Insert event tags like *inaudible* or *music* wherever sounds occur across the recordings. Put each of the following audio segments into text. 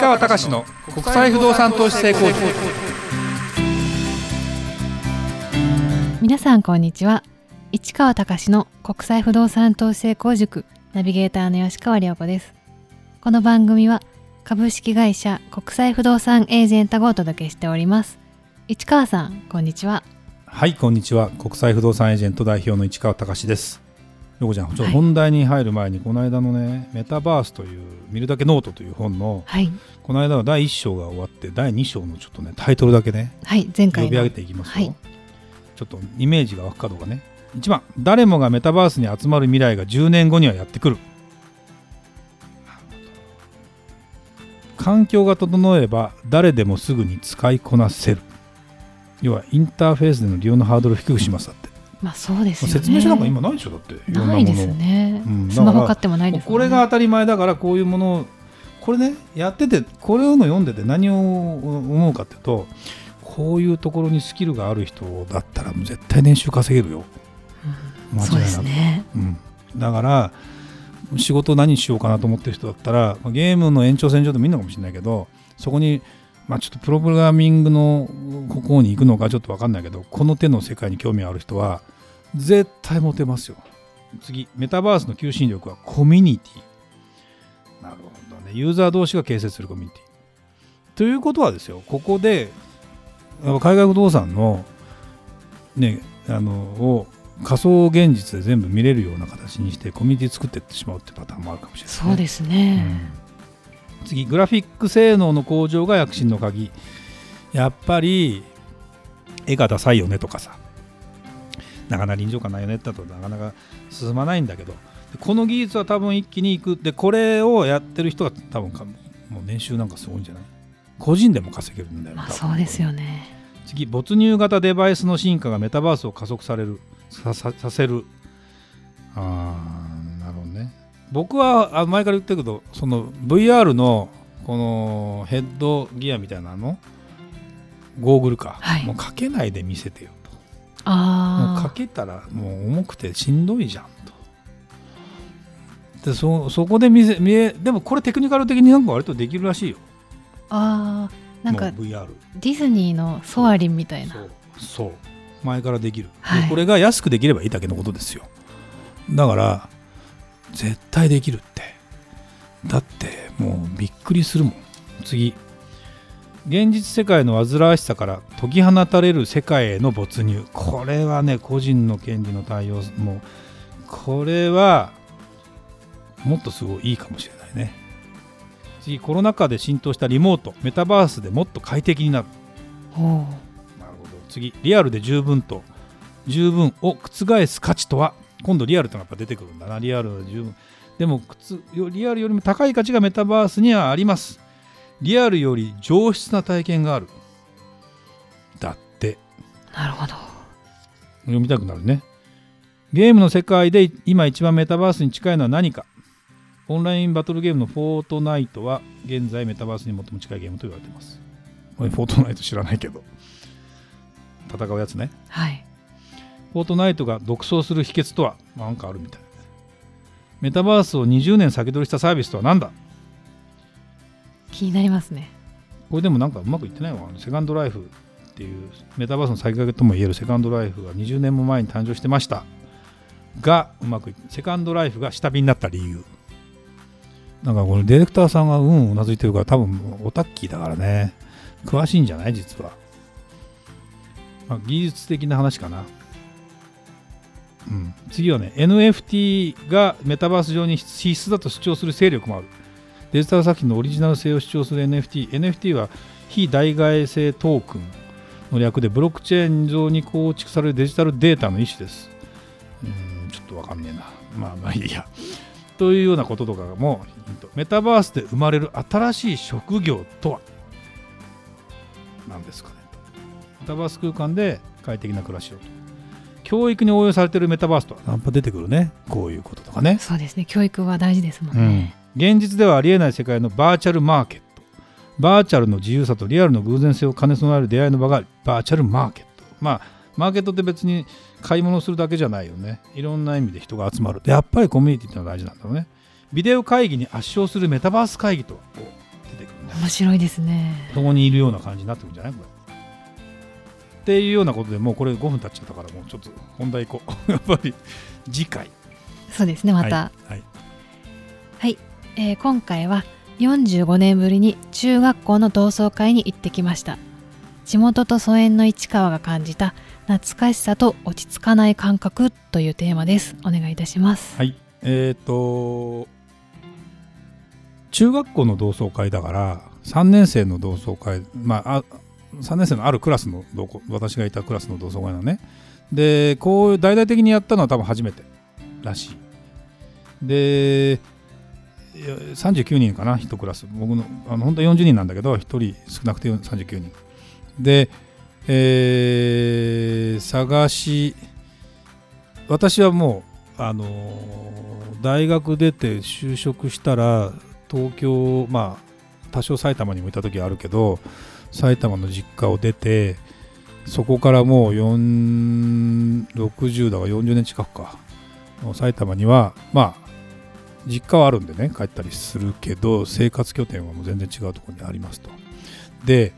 川隆の国際不動産投資成功塾。皆さんこんにちは。市川隆の国際不動産投資成功塾。ナビゲーターの吉川良子です。この番組は株式会社国際不動産エージェントがお届けしております。市川さんこんにちは。はいこんにちは。国際不動産エージェント代表の市川隆ですよこちゃんちょっと本題に入る前に、この間のねメタバースという見るだけノートという本の、はい。この間の第1章が終わって第2章のちょっとねタイトルだけねはい前呼回の。び上げていきますよ、はい。ちょっとイメージが湧くかどうかね。1番誰もがメタバースに集まる未来が10年後にはやってくる。環境が整えば誰でもすぐに使いこなせる。要はインターフェースでの利用のハードルを低くしますだって、まあそうですよね。説明書なんか今ないでしょだって。いろんなもの。ないですね、うん。スマホ買ってもないですね。これが当たり前だからこういうものをこれねやっててこれをの読んでて何を思うかっていうとこういうところにスキルがある人だったら絶対年収稼げるよ、うん。そうですね。うん、だから仕事何しようかなと思ってる人だったらまあゲームの延長線上でもいいのかもしれないけどそこにまあちょっとプログラミングのここに行くのかちょっと分かんないけどこの手の世界に興味ある人は絶対モテますよ。次メタバースの求心力はコミュニティ。なるほどね。ユーザー同士が形成するコミュニティ。ということはですよここでやっぱ海外不動産のねあのを仮想現実で全部見れるような形にしてコミュニティ作っていってしまうっていうパターンもあるかもしれない、そうですね、うん次グラフィック性能の向上が躍進の鍵。やっぱり絵がダサいよねとかさ。なかなか臨場感ないよねだとなかなか進まないんだけど。でこの技術は多分一気にいく。でこれをやってる人が多分かもう年収なんかすごいんじゃない？個人でも稼げるんだよねまあそうですよね。次没入型デバイスの進化がメタバースを加速されるさせる。あー。なるほどね僕はあ前から言ってるけどその VR のこのヘッドギアみたいなの？ゴーグルか、はい。もうかけないで見せてよと。もうああかけたらもう重くてしんどいじゃんと。でそそこで見せ見えでもこれテクニカル的になんか割とできるらしいよ。あー。なんか VR ディズニーのソアリンみたいな。そう。前からできる、ではい。これが安くできればいいだけのことですよ。だから絶対できるって。だってもうびっくりするもん。次。現実世界の煩わしさから解き放たれる世界への没入。これはね個人の権利の対応もこれはもっとすごいいいかもしれないね。次コロナ禍で浸透したリモートメタバースでもっと快適になる。なるほど。次リアルで十分と十分を覆す価値とは？今度リアルというのがやっぱ出てくるんだな。リアルで十分。でもリアルよりも高い価値がメタバースにはあります。リアルより上質な体験がある。だって。なるほど。読みたくなるね。ゲームの世界で今一番メタバースに近いのは何か。オンラインバトルゲームのフォートナイトは現在メタバースに最も近いゲームと言われています。俺フォートナイト知らないけど。戦うやつね。はいフォートナイトが独走する秘訣とはなんかあるみたい。メタバースを20年先取りしたサービスとは何だ？気になりますね。これでもなんかうまくいってないわ。セカンドライフっていうメタバースの先駆けともいえるセカンドライフが20年も前に誕生してました。がうまくいセカンドライフが下火になった理由。なんかこのディレクターさんがうんうなずいてるから多分オタッキーだからね。詳しいんじゃない？実は、まあ、技術的な話かなうん、次はね NFT がメタバース上に必須だと主張する勢力もある。デジタル作品のオリジナル性を主張する NFT NFT は非代替性トークンの略でブロックチェーン上に構築されるデジタルデータの一種です。うんちょっとわかんねえな。まあまあいいや。というようなこととかもメタバースで生まれる新しい職業とは？何ですかね。メタバース空間で快適な暮らしをと。教育に応用されているメタバースと。はやっぱ出てくるね。こういうこととかね。そうですね。教育は大事ですもんね、現実ではありえない世界のバーチャルマーケット。バーチャルの自由さとリアルの偶然性を兼ね備える出会いの場がバーチャルマーケット。まあマーケットって別に買い物するだけじゃないよね。いろんな意味で人が集まる。やっぱりコミュニティってのは大事なんだろうね。ビデオ会議に圧勝するメタバース会議と出てくるね。面面白いですね。そこにいるような感じになってくるんじゃない？これっていうようなことでもうこれ5分経っちゃったからもうちょっと本題行こう。やっぱり次回。そうですねまた。はい、はい。はい、えー今回は45年ぶりに中学校の同窓会に行ってきました。地元と疎遠の市川が感じた懐かしさと落ち着かない感覚というテーマです。お願いいたします。はい、えっ、と中学校の同窓会だから3年生の同窓会まああ3年生のあるクラスの同好私がいたクラスの同窓会のね。でこういう大々的にやったのは多分初めてらしい。で39人かな1クラス。僕のあの本当は40人なんだけど1人少なくて39人。でえー探し私はもうあの大学出て就職したら東京まあ多少埼玉にもいた時はあるけど埼玉の実家を出てそこからもう4 60だから40年近くか。埼玉にはまあ実家はあるんでね帰ったりするけど生活拠点はもう全然違うところにありますと。で、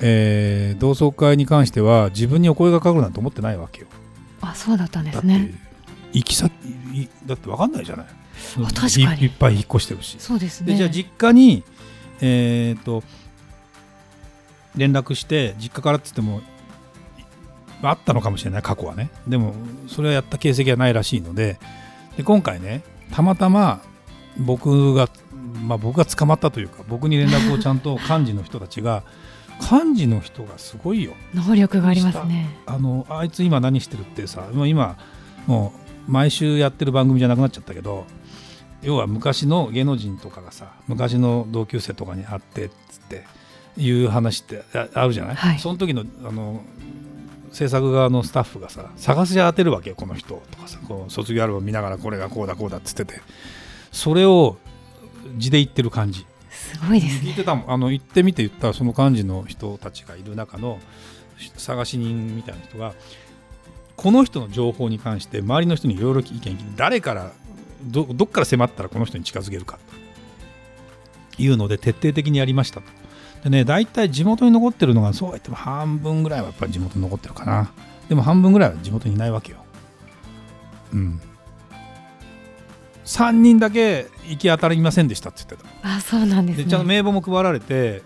えー同窓会に関しては自分にお声がかかるなんて思ってないわけよ。あそうだったんですね。行き先いだって分かんないじゃない。あ確かに。いいっぱい引っ越してるし。そうですね。でじゃあ実家にえっ、と連絡して実家からっつってもあったのかもしれない過去はね。でもそれはやった形跡はないらしいので。で今回ねたまたま僕がまあ僕が捕まったというか僕に連絡をちゃんと幹事の人たちが幹事の人がすごいよ。能力がありますね。あのあいつ今何してるってさもう今もう毎週やってる番組じゃなくなっちゃったけど要は昔の芸能人とかがさ昔の同級生とかに会ってっつっていう話ってああるじゃない、はい。その時のあの制作側のスタッフがさ探し当てるわけよこの人とかさこう卒業アルバム見ながらこれがこうだこうだっつってて。それを字で言ってる感じ。すごいですね。聞いてたもん。あの行ってみて言ったらその幹事の人たちがいる中の探し人みたいな人がこの人の情報に関して周りの人にいろいろ意見聞いて誰からどどっから迫ったらこの人に近づけるかというので徹底的にやりましたと。でね大体地元に残ってるのがそうは言っても半分ぐらいはやっぱり地元に残ってるかなでも半分ぐらいは地元にいないわけよ。うん。3人だけ行き当たりませんでしたって言ってた。あそうなんですねでちゃんと名簿も配られて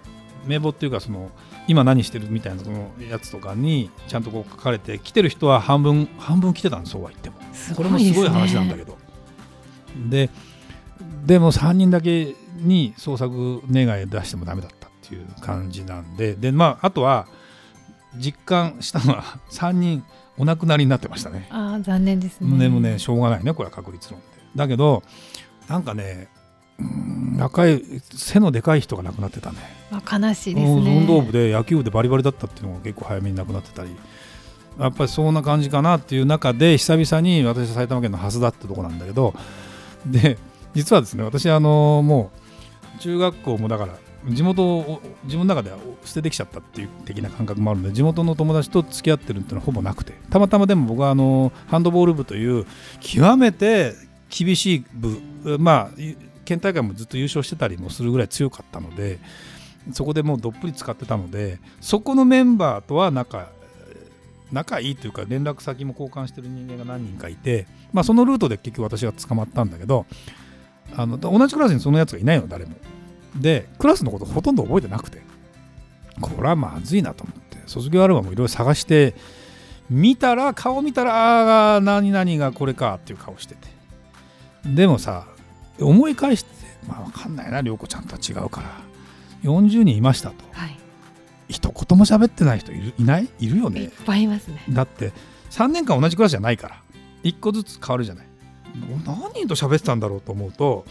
名簿っていうかその今何してるみたいなそのやつとかにちゃんとこう書かれて来てる人は半分半分来てたんですそうは言ってもすこれもすごい話なんだけどででも3人だけに捜索願い出してもダメだったっていう感じなんででまああとは実感したのは *laughs* 3人お亡くなりになってましたね。あー残念ですね。でもねしょうがないねこれは確率論で。だけどなんかねうん若い背のでかい人が亡くなってたね。まあ悲しいですね。運動部で野球部でバリバリだったっていうのが結構早めに亡くなってたり。やっぱりそんな感じかなっていう中で久々に私は埼玉県の蓮田ってとこなんだけどで実はですね私あのもう中学校もだから地元を自分の中では捨ててきちゃったっていう的な感覚もあるので地元の友達と付き合ってるっていうのはほぼなくてたまたまでも僕はあのハンドボール部という極めて厳しい部まあ県大会もずっと優勝してたりもするぐらい強かったのでそこでもうどっぷり使ってたのでそこのメンバーとは仲仲いいというか連絡先も交換してる人間が何人かいて、まあ、そのルートで結局私が捕まったんだけどあの同じクラスにそのやつがいないの誰も。でクラスのことほとんど覚えてなくて。これはまずいなと思って。卒業アルバムいろいろ探して見たら顔見たらああ何々がこれかっていう顔してて。でもさ思い返してまあ分かんないな涼子ちゃんとは違うから。40人いましたと。はい。一言も喋ってない人いるいない？いるよいっねぱいいますね。だって3年間同じクラスじゃないから。1個ずつ変わるじゃない。何人と喋ってたんだろうと思うと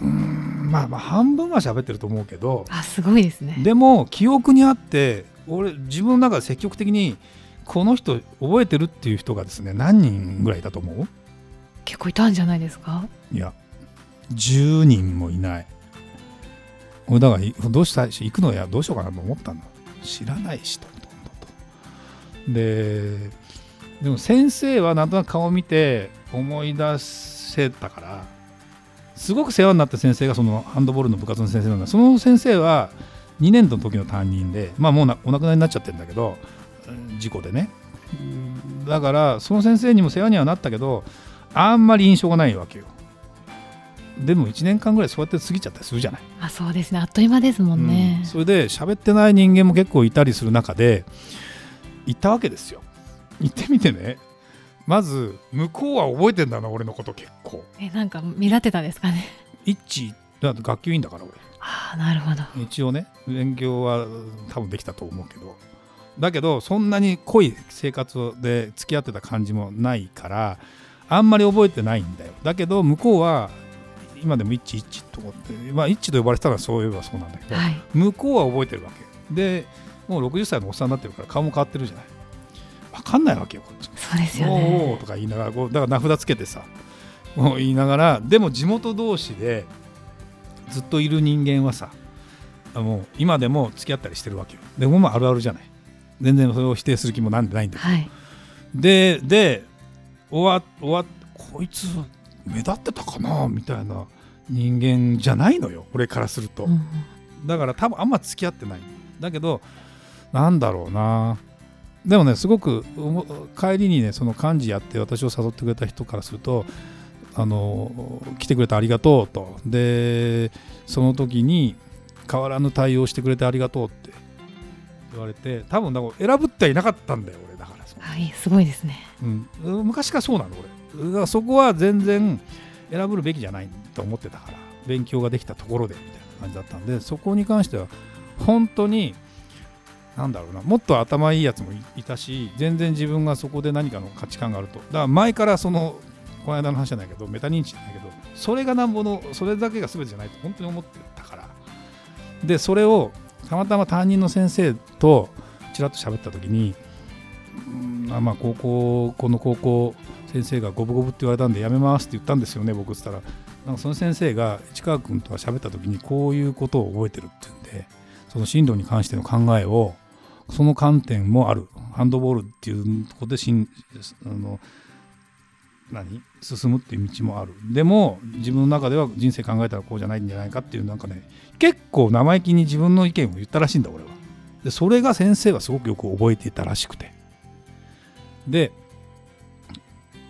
うーんまあまあ半分は喋ってると思うけどあすごいですね。でも記憶にあって俺自分の中で積極的にこの人覚えてるっていう人がですね何人ぐらいいたと思う？結構いたんじゃないですか？いや10人もいない俺だからどうしたし行くのやどうしようかなと思ったんだ。知らないしとほとんどとででも先生はなんとなく顔を見て思い出せたからすごく世話になった先生がそのハンドボールの部活の先生なんだ。その先生は2年の時の担任でまあもうお亡くなりになっちゃってるんだけど事故でね。だからその先生にも世話にはなったけどあんまり印象がないわけよ。でも1年間ぐらいそうやって過ぎちゃったりするじゃない。あそうですね。あっという間ですもんね。うん、それで喋ってない人間も結構いたりする中で行ったわけですよ。行ってみてね。まず向こうは覚えてんだな俺のこと結構。えなんか目立ってたんですかね。一致だって学級委員だからああなるほど。俺一応ね勉強は多分できたと思うけど。だけどそんなに濃い生活で付き合ってた感じもないからあんまり覚えてないんだよ。だけど向こうは今でも一致一致と思ってまあ一致と呼ばれてたのはそういえばそうなんだけど、はい。向こうは覚えてるわけでもう60歳のおっさんになってるから顔も変わってるじゃない。分かんないわけよこっち。そうですよおーおねーとか言いながらこうだから名札つけてさもう言いながらでも地元同士でずっといる人間はさあもう今でも付き合ったりしてるわけよ。でもまああるあるじゃない。全然それを否定する気もなんでないんだけど。はい。でで終わ終わこいつ目立ってたかなみたいな人間じゃないのよ俺からすると、うんうん。だから多分あんま付き合ってない。だけどなんだろうな。でもねすごく帰りにねその幹事やって私を誘ってくれた人からするとあの来てくれてありがとうと。でその時に変わらぬ対応してくれてありがとうって言われて多分だから選ぶってはいなかったんだよ俺だから。はいすごいですね。うん、昔からそうなの俺。だからそこは全然選ぶべきじゃないと思ってたから勉強ができたところでみたいな感じだったんでそこに関しては本当になんだろうなもっと頭いいやつもいたし全然自分がそこで何かの価値観があると。だから前からそのこの間の話じゃないけどメタ認知じゃないけどそれがなんぼのそれだけが全てじゃないと本当に思ってたから。でそれをたまたま担任の先生とちらっと喋った時にうんあまあ高校この高校先生が五分五分って言われたんでやめますって言ったんですよね僕っつったら。なんかその先生が市川君とは喋った時にこういうことを覚えてるって言うんでその進路に関しての考えをその観点もある。ハンドボールっていうところでしんあの何？進むっていう道もある。でも自分の中では人生考えたらこうじゃないんじゃないかっていうなんかね結構生意気に自分の意見を言ったらしいんだ俺は。でそれが先生はすごくよく覚えていたらしくて。で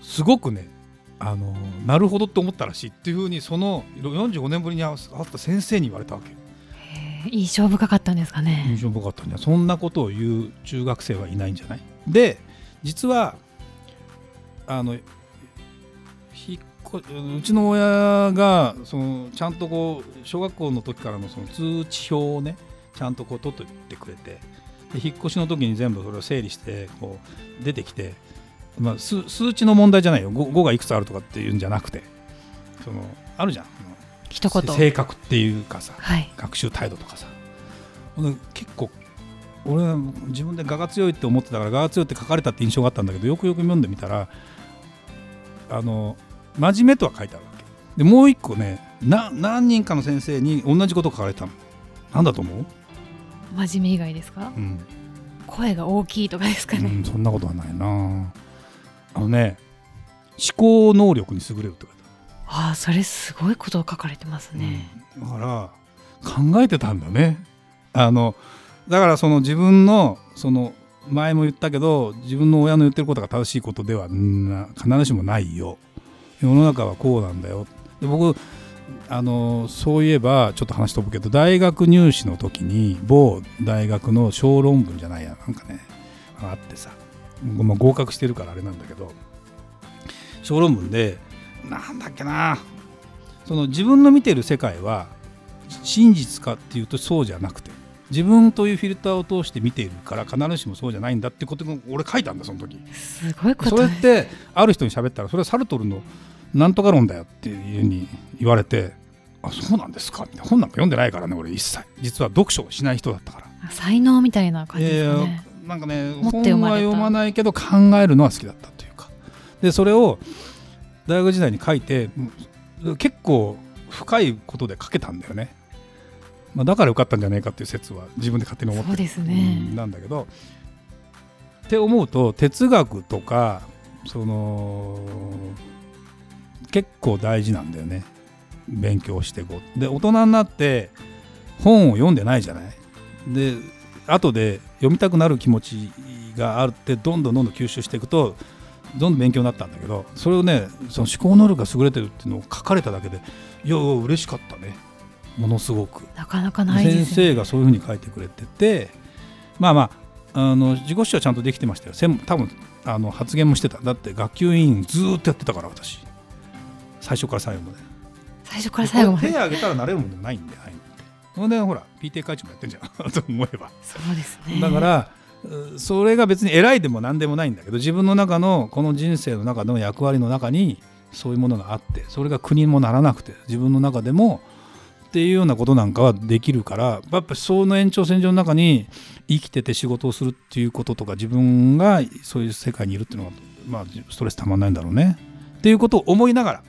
すごくねあのなるほどって思ったらしいっていうふうにその45年ぶりに会った先生に言われたわけ。印象深かったんですかね。印象深かったんじゃそんなことを言う中学生はいないんじゃない？で実はあの引っこうちの親がそのちゃんとこう小学校の時からのその通知表をねちゃんとこう取ってってくれてで引っ越しの時に全部それを整理してこう出てきて、まあ、数数値の問題じゃないよ。5, 5がいくつあるとかっていうんじゃなくてそのあるじゃん。一言。性格っていうかさはい。学習態度とかさ。結構俺は自分で我が強いって思ってたから我が強いって書かれたって印象があったんだけどよくよく読んでみたらあの真面目とは書いてあるわけ。でもう一個ねな何人かの先生に同じこと書かれたの。なんだと思う、真面目以外ですか？うん。声が大きいとかですかね、うん、そんなことはないな。あのね思考能力に優れるってああそれすごいことを書かれてますある、ね、だから考えてたんだね。あのだからその自分のその前も言ったけど自分の親の言ってることが正しいことではな必ずしもないよ。世の中はこうなんだよ。で僕あのそういえばちょっと話飛ぶけど大学入試の時に某大学の小論文じゃないやなんかねあってさ、まあ、合格してるからあれなんだけど小論文でなんだっけなその自分の見てる世界は真実かっていうとそうじゃなくて自分というフィルターを通して見ているから必ずしもそうじゃないんだってことを俺書いたんだその時。すごいことそれってある人に喋ったらそれはサルトルのなんとか論だよっていうふうに言われてあそうなんですか？みたいな本なんか読んでないからね俺一切。実は読書をしない人だったから。才能みたいな感じですね。やなんかね本は読まないけど考えるのは好きだったというか。でそれを大学時代に書いてうん結構深いことで書けたんだよね、まあ、だから受かったんじゃないかっていう説は自分で勝手に思ってそうですね。うんなんだけど。って思うと哲学とかその結構大事なんだよね。勉強していこう。で大人になって本を読んでないじゃない。で後で読みたくなる気持ちがあってどんどんどんどん吸収していくとどんどん勉強になったんだけどそれをねその思考能力が優れてるっていうのを書かれただけでいや嬉しかったね。ものすごく。なかなかないです、ね、先生がそういうふうに書いてくれててまあまああの自己主張はちゃんとできてましたよ。専多分あの発言もしてた。だって学級委員ずーっとやってたから私最初から最後まで。最初から最後まで。手挙げたらなれるもんじゃないんで、はい、それでほら PTA 会長もやってんじゃん。と思えばそうですね。だからうそれが別に偉いでも何でもないんだけど自分の中のこの人生の中の役割の中にそういうものがあってそれが国もならなくて自分の中でもっていうようなことなんかはできるからやっぱりその延長線上の中に生きてて仕事をするっていうこととか自分がそういう世界にいるっていうのは、まあ、ストレスたまんないんだろうね。っていうことを思いながら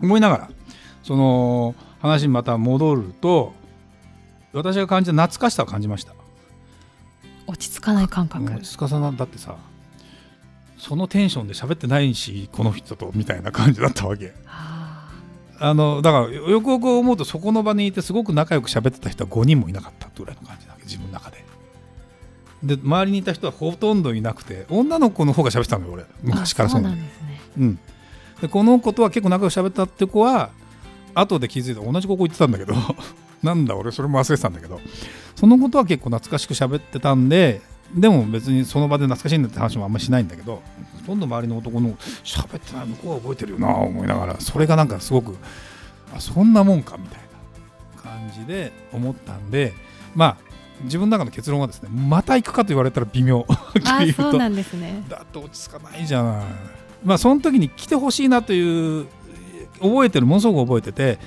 思いながらその話にまた戻ると私が感じた懐かしさを感じました。落ち着かない感覚、もう司さんだってさそのテンションで喋ってないしこの人とみたいな感じだったわけ。はあのだからよくよく思うとそこの場にいてすごく仲良く喋ってた人は5人もいなかったぐらいの感じだわけ自分の中で。で周りにいた人はほとんどいなくて女の子の方が喋ってたのよ俺。あ昔からそうなんですね。うん、でこの子とは結構仲良く喋ったって子は後で気づいて同じ高校行ってたんだけど *laughs* なんだ俺それも忘れてたんだけどそのことは結構懐かしく喋ってたんででも別にその場で懐かしいんだって話もあんまりしないんだけどほとんど周りの男の喋ってない向こうは覚えてるよな思いながらそれがなんかすごくあそんなもんかみたいな感じで思ったんでまあ自分の中の結論はですねまた行くかと言われたら微妙。*laughs* そうなんですね。だって落ち着かないじゃないまあその時に来てほしいなという覚えてるものすごく覚えてて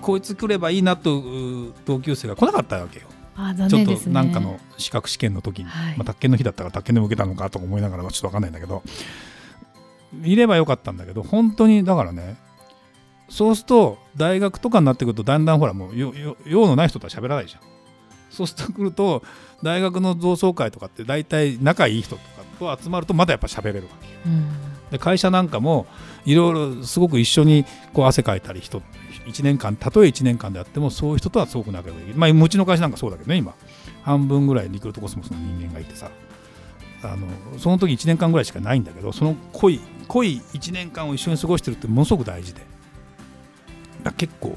こいつ来ればいいなとう同級生が来なかったわけよ。あ残ちょっとなんかの資格試験の時に、はい。まあ、宅建の日だったから宅建でも受けたのかとか思いながらはちょっと分かんないんだけどいればよかったんだけど本当にだからねそうすると大学とかになってくるとだんだんほらもう用のない人とは喋らないじゃん。そうするとくると大学の同窓会とかって大体仲いい人とかと集まるとまだやっぱ喋れるわけよ。うんで会社なんかもいろいろすごく一緒にこう汗かいたり人1年間たとえ1年間であってもそういう人とはすごく仲良いまあうちの会社なんかそうだけどね今。半分ぐらいリクルートコスモスの人間がいてさ。あのその時1年間ぐらいしかないんだけどその濃い濃い1年間を一緒に過ごしてるってものすごく大事で。結構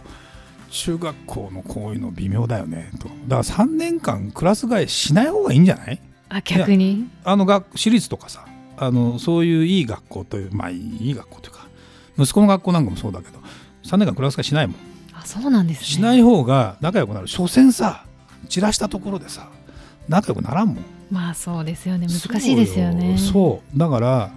中学校のこういうの微妙だよねと。だから3年間クラス替えしない方がいいんじゃない？あ逆に？あの学私立とかさあのそういういい学校というまあいい学校というか息子の学校なんかもそうだけど3年間クラス替えしないもん。あそうなんですね。しない方が仲良くなる。所詮さ散らしたところでさ仲良くならんもん。まあそうですよね。難しいですよね。そうだから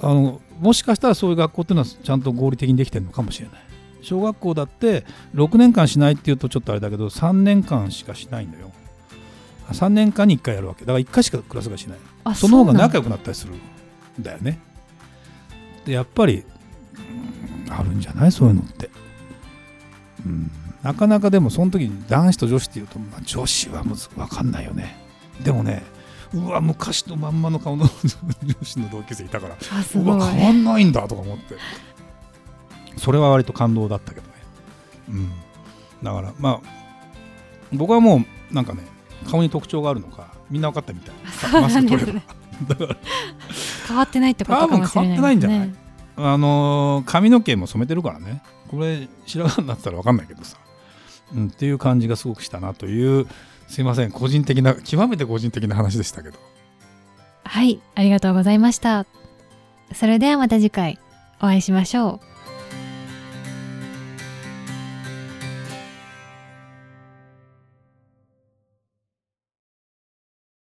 あのもしかしたらそういう学校っていうのはちゃんと合理的にできてるのかもしれない。小学校だって6年間しないっていうとちょっとあれだけど3年間しかしないんだよ。3年間に1回やるわけ。だから1回しかクラス替えしない。あその方が仲良良くなったりするんだよね。でやっぱり、うんあるんじゃない？そういうのって。うん、なかなかでもその時に男子と女子っていうと、まあ、女子はむず分かんないよね。でもねうわ昔のまんまの顔の *laughs* 女子の同級生いたからうわ変わんないんだとか思ってそれは割と感動だったけどね。うん、だからまあ僕はもうなんかね顔に特徴があるのかみんな分かったみたい。なんですね。だから変わってないってことかもしれないね。変わってないんじゃない？あのー髪の毛も染めてるからね。これ白髪になってたら分かんないけどさ、うん、っていう感じがすごくしたなというすいません。個人的な極めて個人的な話でしたけど。はいありがとうございました。それではまた次回お会いしましょう